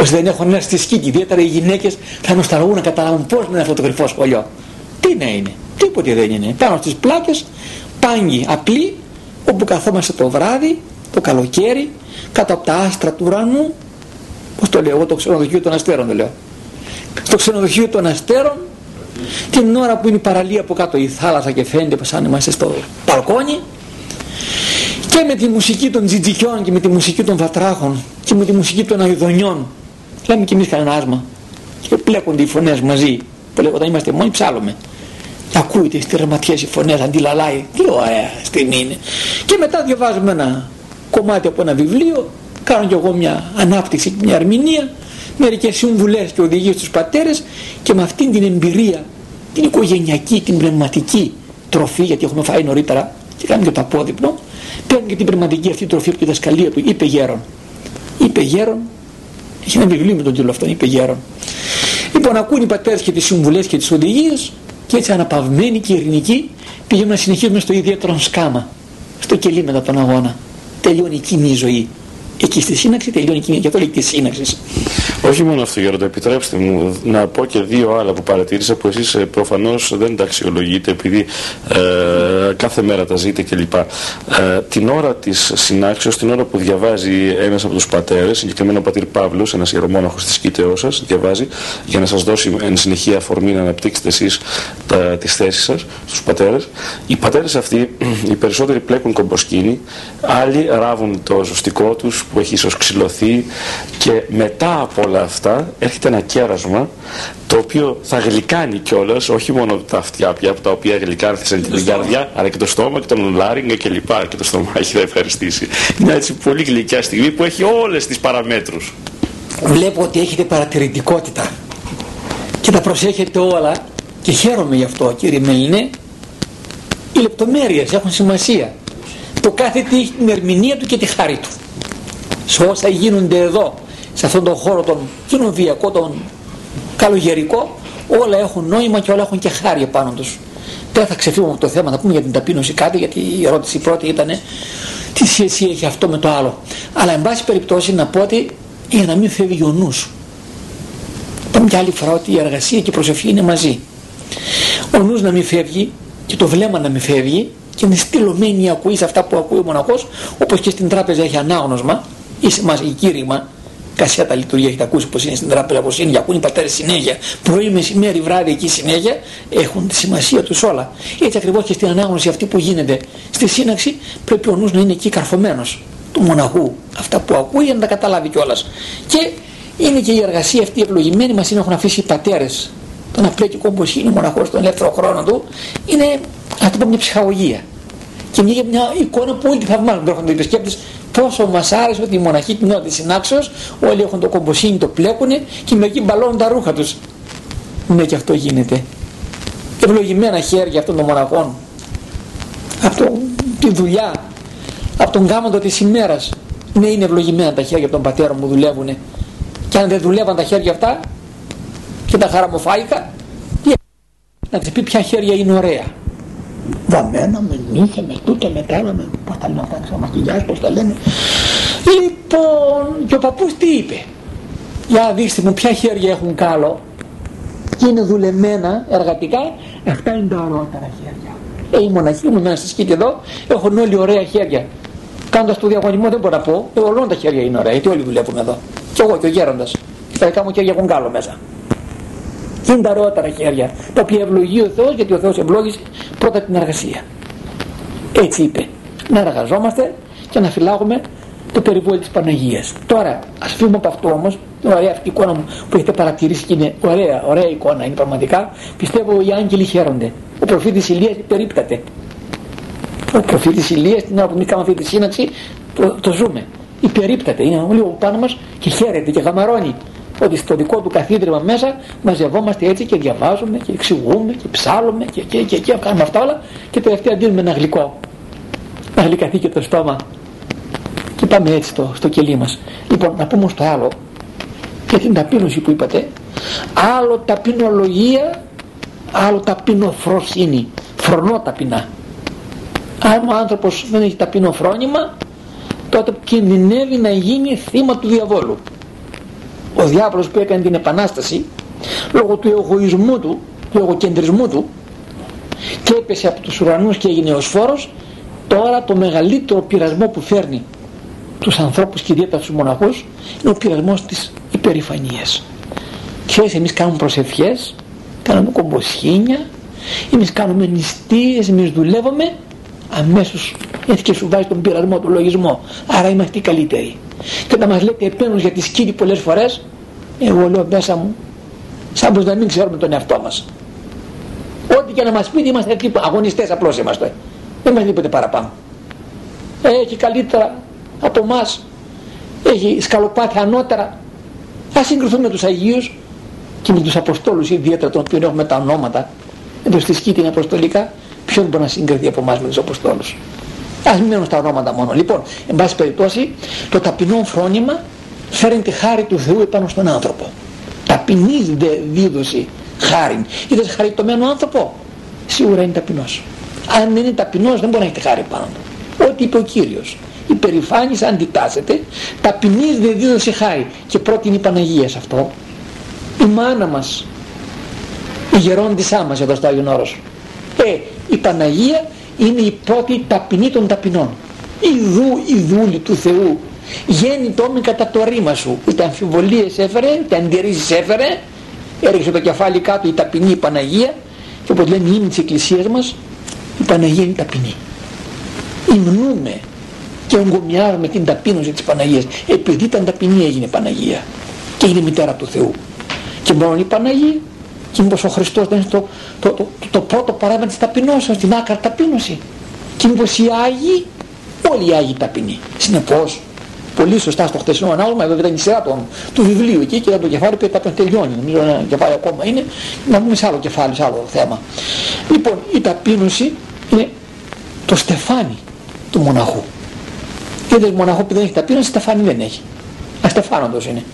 Όσοι δεν έχουν ένα στη σκήτη, ιδιαίτερα οι γυναίκες θα νοσταλγούν να καταλάβουν πώς είναι αυτό το κρυφό σχολείο. Τι να είναι, τίποτε δεν είναι. Πάνω στις πλάκε, πάγκοι απλοί, όπου καθόμαστε το βράδυ, το καλοκαίρι, κάτω από τα άστρα του ουρανού. Πώς το λέω, εγώ το ξενοδοχείο των αστέρων το λέω. Στο ξενοδοχείο των αστέρων, την ώρα που είναι η παραλία από κάτω η θάλασσα και φαίνεται σαν είμαστε στο παλκόνι, και με τη μουσική των τζιτζικιών και με τη μουσική των βατράχων και με τη μουσική των αειδονιών λέμε κι εμείς κανένα άσμα. Και πλέκονται οι φωνές μαζί. Που λέγω όταν είμαστε μόνοι ψάλλουμε και ακούγεται στις τερματιές οι φωνές αντιλαλάει. Τι ωραία στιγμή είναι και μετά διαβάζουμε ένα κομμάτι από ένα βιβλίο. Κάνω κι εγώ μια ανάπτυξη μια ερμηνεία. Μερικές συμβουλές και οδηγίες στους πατέρες. Και με αυτήν την εμπειρία την οικογενειακή, την πνευματική τροφή γιατί έχουμε φάει νωρίτερα και κάνουμε και το απόδειπνο παίρνει και την πνευματική αυτή τροφή από τη δασκαλία του είπε γέρον. Είπε γέρον έχει ένα βιβλίο με τον τίτλο αυτό, είπε γέρον. Λοιπόν, ακούν οι πατέρες και τις συμβουλές και τις οδηγίες και έτσι αναπαυμένοι και ειρηνικοί πηγαίνουν να συνεχίσουμε στο ιδιαίτερο σκάμα, στο κελί μετά τον αγώνα. Τελειώνει η κοινή ζωή. Εκεί στη σύναξη τελειώνει η κοινή, και αυτό λέει της σύναξης. Όχι μόνο αυτό Γιώργο, επιτρέψτε μου να πω και δύο άλλα που παρατήρησα που εσείς ε, προφανώς δεν τα αξιολογείτε επειδή ε, κάθε μέρα τα ζείτε κλπ. Ε, την ώρα της συνάξεως, την ώρα που διαβάζει ένας από τους πατέρες, συγκεκριμένα ο πατήρ Παύλος, ένας ιερομόναχος της Κήτεώς σας, διαβάζει για να σας δώσει εν συνεχεία αφορμή να αναπτύξετε εσείς τα, τις θέσεις σας στους πατέρες. Οι πατέρες αυτοί, [CLEARS THROAT] οι περισσότεροι πλέκουν κομποσκίνη, άλλοι ράβουν το ζωστικό τους που έχει ίσως ξυλωθεί και μετά από όλα αυτά έρχεται ένα κέρασμα το οποίο θα γλυκάνει κιόλας, όχι μόνο τα αυτιά πια τα οποία γλυκάνθησαν την καρδιά, αλλά και το στόμα και τον λάριγκα και λοιπά. Και το στομάχι θα ευχαριστήσει. Είναι έτσι πολύ γλυκιά στιγμή που έχει όλες τις παραμέτρους. Βλέπω ότι έχετε παρατηρητικότητα και τα προσέχετε όλα και χαίρομαι γι' αυτό κύριε Μελινέ οι λεπτομέρειες έχουν σημασία το κάθε τι έχει την ερμηνεία του και τη χάρη του σε όσα γίνονται εδώ σε αυτόν τον χώρο τον κοινοβιακό τον καλογερικό όλα έχουν νόημα και όλα έχουν και χάρη επάνω τους. Δεν θα ξεφύγουμε από το θέμα να πούμε για την ταπείνωση κάτι γιατί η ερώτηση πρώτη ήταν τι σχέση έχει αυτό με το άλλο. Αλλά εν πάση περιπτώσει να πω ότι για να μην φεύγει ο νους είπαμε και άλλη φορά ότι η εργασία και η προσευχή είναι μαζί. Ο νους να μην φεύγει και το βλέμμα να μην φεύγει και είναι στυλωμένη ακούει σε αυτά που ακούει ο μοναχός όπως και στην τράπεζα έχει ανάγνωσμα ή σε μας κήρυγμα. Κασέτα λειτουργία έχετε ακούσει πως είναι στην τράπεζα πως είναι και ακούνε οι πατέρες συνέχεια. Πρωί, μεσημέρι, βράδυ εκεί συνέχεια έχουν τη σημασία τους όλα. Έτσι ακριβώς και στην ανάγνωση αυτή που γίνεται στη σύναξη πρέπει ο νους να είναι εκεί καρφωμένος του μοναχού. Αυτά που ακούει για να τα καταλάβει κιόλας. και είναι και η εργασία αυτή ευλογημένη. Μας είναι έχουν αφήσει οι πατέρες. Το να πλέκει κόμπος είναι ο μοναχός στον ελεύθερο χρόνο του. Είναι να το πω μια ψυχαγωγία. Και μια, μια εικόνα που όλοι τη θαυμάζουν. Έρχονται οι επισκέπτες πόσο μα άρεσε ότι οι μοναχοί την ώρα της συνάξεως όλοι έχουν το κομποσίνι, το πλέκουνε και μερικοί μπαλώνουν τα ρούχα τους. Ναι, και αυτό γίνεται. Ευλογημένα χέρια αυτών των μοναχών από το, τη δουλειά, από τον γάμοντο της ημέρας. Ναι, είναι ευλογημένα τα χέρια από τον πατέρα μου που δουλεύουν. Και αν δεν δουλεύαν τα χέρια αυτά και τα χαραμοφάικα, να τη πει ποια χέρια είναι ωραία βαμμένα με νύχια, με τούτα, με τα άλλα, με πώς τα λένε αυτά, με μακιγιάζ, πώς τα λένε. Λοιπόν, και ο παππούς τι είπε; Για δείξτε μου ποια χέρια έχουν κάλο και είναι δουλεμένα εργατικά, αυτά είναι τα ωραιότερα χέρια. Ε, οι μοναχοί μου μέσα στη σκήτη εδώ έχουν όλοι ωραία χέρια. Κάνοντας το διαγωνισμό δεν μπορώ να πω, ε, όλων τα χέρια είναι ωραία, γιατί όλοι δουλεύουν εδώ. Και εγώ και ο γέροντας. Και τα δικά μου χέρια έχουν κάλο μέσα και είναι τα ροότερα χέρια. Τα οποία ευλογεί ο Θεός γιατί ο Θεός ευλόγησε πρώτα την εργασία. Έτσι είπε. Να εργαζόμαστε και να φυλάγουμε το περιβόλι της Παναγίας. Τώρα ας φύγουμε από αυτό όμως. Ωραία αυτή η εικόνα μου που έχετε παρατηρήσει και είναι ωραία, ωραία εικόνα είναι πραγματικά. Πιστεύω οι άγγελοι χαίρονται. Ο προφήτης Ηλίας περίπταται. Ο προφήτης Ηλίας την ώρα που μην κάνουμε αυτή τη σύναξη το, το ζούμε. Υπερίπταται. Είναι λίγο πάνω μας και χαίρεται και γαμαρώνει ότι στο δικό του καθίδρυμα μέσα μαζευόμαστε έτσι και διαβάζουμε και εξηγούμε και ψάλουμε και, και, και, και κάνουμε αυτά όλα και τελευταία δίνουμε ένα γλυκό να γλυκαθεί και το στόμα και πάμε έτσι στο, στο κελί μας. Λοιπόν να πούμε στο άλλο για την ταπείνωση που είπατε άλλο ταπεινολογία άλλο ταπεινοφροσύνη φρονό ταπεινά. Αν ο άνθρωπος δεν έχει ταπεινό φρόνημα τότε κινδυνεύει να γίνει θύμα του διαβόλου ο διάβολος που έκανε την επανάσταση λόγω του εγωισμού του, του εγωκεντρισμού του και έπεσε από τους ουρανούς και έγινε ως φόρος τώρα το μεγαλύτερο πειρασμό που φέρνει τους ανθρώπους και ιδιαίτερα τους μοναχούς είναι ο πειρασμός της υπερηφανίας. Ξέρεις εμείς κάνουμε προσευχές κάνουμε κομποσχήνια εμείς κάνουμε νηστείες εμείς δουλεύουμε αμέσως έτσι και σου βάζει τον πειρασμό του λογισμό. Άρα είμαστε οι καλύτεροι και όταν μας λέτε επένους για τη σκήτη πολλές φορές εγώ λέω μέσα μου σαν πως να μην ξέρουμε τον εαυτό μας. Ό,τι και να μας πείτε είμαστε τύπου αγωνιστές απλώς είμαστε. Δεν μας τίποτε παραπάνω. Έχει καλύτερα από εμά, έχει σκαλοπάτια ανώτερα. Ας συγκριθούμε με τους Αγίους και με τους Αποστόλους ιδιαίτερα των οποίων έχουμε τα ονόματα εδώ στη σκήτη είναι αποστολικά. Ποιον μπορεί να συγκριθεί από εμάς με τους Αποστόλους ας μην μένουν στα ονόματα μόνο. Λοιπόν εν πάση περιπτώσει το ταπεινό φρόνημα φέρνει τη χάρη του Θεού επάνω στον άνθρωπο. Ταπεινή δε δίδωση χάρη είδες χαριτωμένο άνθρωπο; Σίγουρα είναι ταπεινός. Αν δεν είναι ταπεινός δεν μπορεί να έχει τη χάρη πάνω του. Ό,τι είπε ο Κύριος. Η περηφάνης αντιτάσσεται ταπεινής δε δίδωση χάρη και πρώτη είναι η Παναγία σε αυτό. Η μάνα μας η γερόντισά μας εδώ στο Άγιον Όρος. Ε, η Παναγία είναι η πρώτη ταπεινή των ταπεινών. Ιδού η δούλη του Θεού. Γέννη το όμοι κατά το ρήμα σου. Είτε αμφιβολίες έφερε είτε αντιρρήσεις έφερε. Έριξε το κεφάλι κάτω η ταπεινή η Παναγία. Και όπως λένε οι ύμνοι της Εκκλησίας μας η Παναγία είναι ταπεινή. Υμνούμε και ογκομιάζουμε την ταπείνωση της Παναγίας. Επειδή ήταν ταπεινή έγινε Παναγία. Και είναι μητέρα του Θεού. Και μόνο η Παναγία και μήπως ο Χριστός δεν είναι το, το, το, το, πρώτο παράδειγμα της ταπεινώσεως, την άκρα ταπείνωση. Και μήπως οι Άγιοι, όλοι οι Άγιοι ταπεινοί. Συνεπώς, πολύ σωστά στο χτεσινό ανάγνωσμα, βέβαια ήταν η σειρά του, του βιβλίου εκεί και ήταν το κεφάλι που τα τελειώνει. Νομίζω ένα κεφάλι ακόμα είναι, να πούμε σε άλλο κεφάλι, σε άλλο θέμα. Λοιπόν, η ταπείνωση είναι το στεφάνι του μοναχού. Είδες μοναχός που δεν έχει ταπείνωση, στεφάνι δεν έχει. Αστεφάνοντος είναι.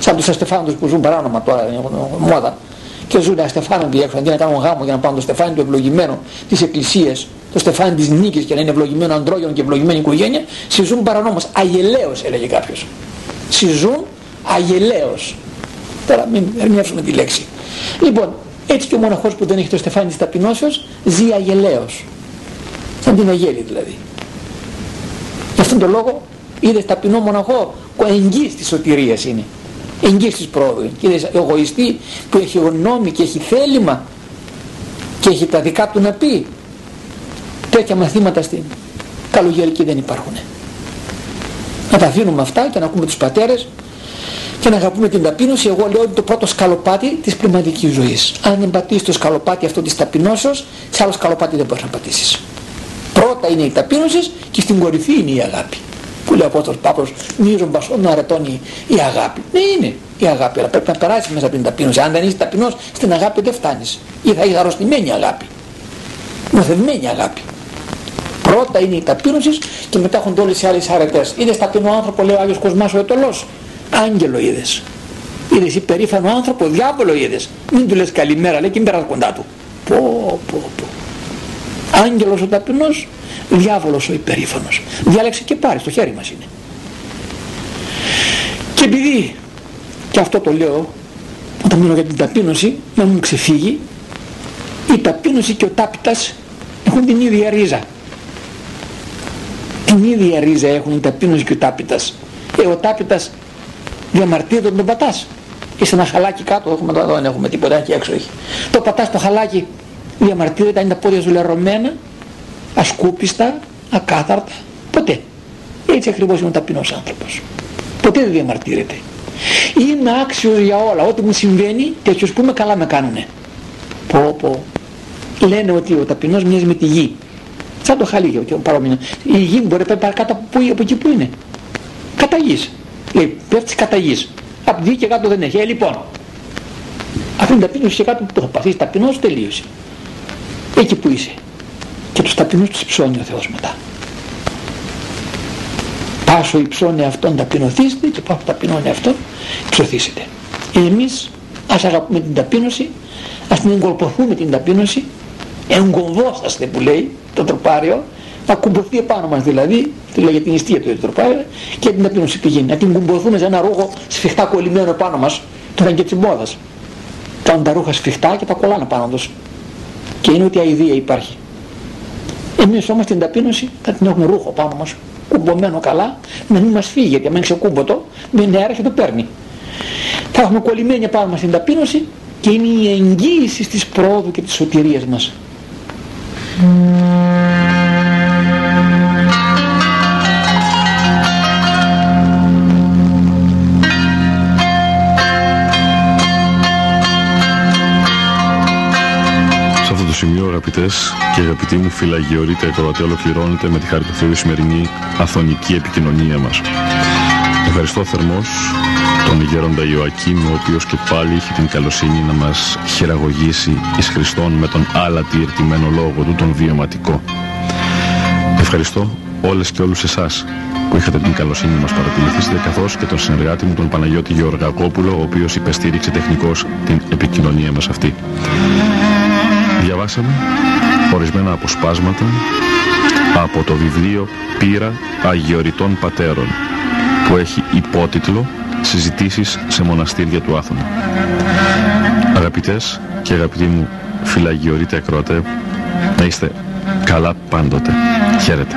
Σαν τους αστεφάνοντος που ζουν παράνομα τώρα, είναι μόδα. Και ζουν αστεφάνοντοι έξω, αντί να κάνουν γάμο για να πάνε το στεφάνι του ευλογημένο της εκκλησίας, το στεφάνι της νίκης και να είναι ευλογημένο αντρόγενο και ευλογημένη οικογένεια, συζούν παρανόμως. Αγελαίος έλεγε κάποιος. Συζούν αγελαίος. Τώρα μην ερμηνεύσουμε τη λέξη. Λοιπόν, έτσι και ο μοναχός που δεν έχει το στεφάνι της ταπεινώσεως ζει αγελαίος. Σαν την αγέλη δηλαδή. Γι' αυτόν τον λόγο είδες ταπεινό μοναχό εγγύης της σωτηρίας είναι. Εγγύης της πρόοδου. Και είδες εγωιστή που έχει γνώμη και έχει θέλημα και έχει τα δικά του να πει. Τέτοια μαθήματα στην καλογελική δεν υπάρχουν. Να τα αφήνουμε αυτά και να ακούμε τους πατέρες και να αγαπούμε την ταπείνωση. Εγώ λέω ότι το πρώτο σκαλοπάτι της πνευματικής ζωής. Αν δεν πατήσεις το σκαλοπάτι αυτό της ταπεινώσεως, σε άλλο σκαλοπάτι δεν μπορείς να πατήσεις. Πρώτα είναι η ταπείνωση και στην κορυφή είναι η αγάπη. Που λέει ο Απόστολος Πάπος, μύρον μπασόν αρετώνει η αγάπη. Ναι είναι η αγάπη, αλλά πρέπει να περάσεις μέσα από την ταπείνωση. Αν δεν είσαι ταπεινός, στην αγάπη δεν φτάνεις. Ή θα είσαι αρρωστημένη αγάπη. Νοθευμένη αγάπη. Πρώτα είναι η ταπείνωσης και μετά έχουν όλες οι άλλες αρετές. Είδες ταπεινό άνθρωπο, λέει ο Άγιος Κοσμάς ο Ετωλός. Άγγελο είδες. Είδες υπερήφανο άνθρωπο, διάβολο είδες. Μην του λες καλημέρα, λέει και μην περάσεις κοντά του. Πω, πω, πω άγγελος ο ταπεινός, διάβολος ο υπερήφανος. Διάλεξε και πάρει, στο χέρι μας είναι. Και επειδή, και αυτό το λέω, όταν μιλώ για την ταπείνωση, να μου ξεφύγει, η ταπείνωση και ο τάπητας έχουν την ίδια ρίζα. Την ίδια ρίζα έχουν η ταπείνωση και ο τάπητας. Ε, ο τάπητας διαμαρτύρεται τον πατάς. Είσαι ένα χαλάκι κάτω, έχουμε εδώ, δεν έχουμε τίποτα, εκεί έξω έχει. Το πατάς το χαλάκι διαμαρτύρεται αν είναι τα πόδια σου λερωμένα, ασκούπιστα, ακάθαρτα, ποτέ. Έτσι ακριβώς είναι ο ταπεινός άνθρωπος. Ποτέ δεν διαμαρτύρεται. Είμαι άξιος για όλα, ό,τι μου συμβαίνει, τέτοιος που είμαι καλά με κάνουνε. Πω πω. Λένε ότι ο ταπεινός μοιάζει με τη γη. Σαν το χαλί παρόμοιο. Η γη μπορεί να πάει κάτω από, από εκεί που είναι. Κατά γης. Λέει, πέφτεις κατά γης. Από τη γη και κάτω δεν έχει. Ε, λοιπόν. Αυτή είναι ταπείνωση και κάτω που το έχω παθήσει. Ταπεινός τελείωσε εκεί που είσαι. Και τους ταπεινούς τους ψώνει ο Θεός μετά. Πάσο υψώνει αυτόν ταπεινωθήστε και πάσο ταπεινώνει αυτόν ψωθήσετε. Εμείς ας αγαπούμε την ταπείνωση ας την εγκολποθούμε την ταπείνωση εγκομβόσαστε που λέει το τροπάριο να κουμπωθεί επάνω μας δηλαδή τη λέγεται την ιστία του τροπάριο και την ταπείνωση πηγαίνει. Να την κουμπωθούμε σε ένα ρούχο σφιχτά κολλημένο επάνω μας τώρα και της μόδας κάνουν τα ρούχα σφιχτά και τα κολλάνε πάνω τους και είναι ότι αηδία υπάρχει. Εμείς όμως την ταπείνωση θα την έχουμε ρούχο πάνω μας, κουμπωμένο καλά, να μην μας φύγει, γιατί αν ξεκούμποτο, με νεάρα και το παίρνει. Θα έχουμε κολλημένη πάνω μας την ταπείνωση και είναι η εγγύηση της πρόοδου και της σωτηρίας μας. Σημείο αγαπητές και αγαπητοί μου φυλαγιορείτε ακροατέ ολοκληρώνεται με τη χάρη του Θεού η σημερινή αθωνική επικοινωνία μας. Ευχαριστώ θερμός τον γέροντα Ιωακήμ, ο οποίος και πάλι είχε την καλοσύνη να μας χειραγωγήσει εις Χριστόν με τον άλατη ερτημένο λόγο του, τον βιωματικό. Ευχαριστώ όλες και όλους εσάς που είχατε την καλοσύνη να μας παρακολουθήσετε καθώς και τον συνεργάτη μου τον Παναγιώτη Γεωργακόπουλο ο οποίος υπεστήριξε τεχνικώς την επικοινωνία μας αυτή διαβάσαμε ορισμένα αποσπάσματα από το βιβλίο «Πύρα Αγιοριτών Πατέρων» που έχει υπότιτλο «Συζητήσεις σε μοναστήρια του Άθωνα». Αγαπητές και αγαπητοί μου φυλαγιορείτε ακροατέ, να είστε καλά πάντοτε. Χαίρετε.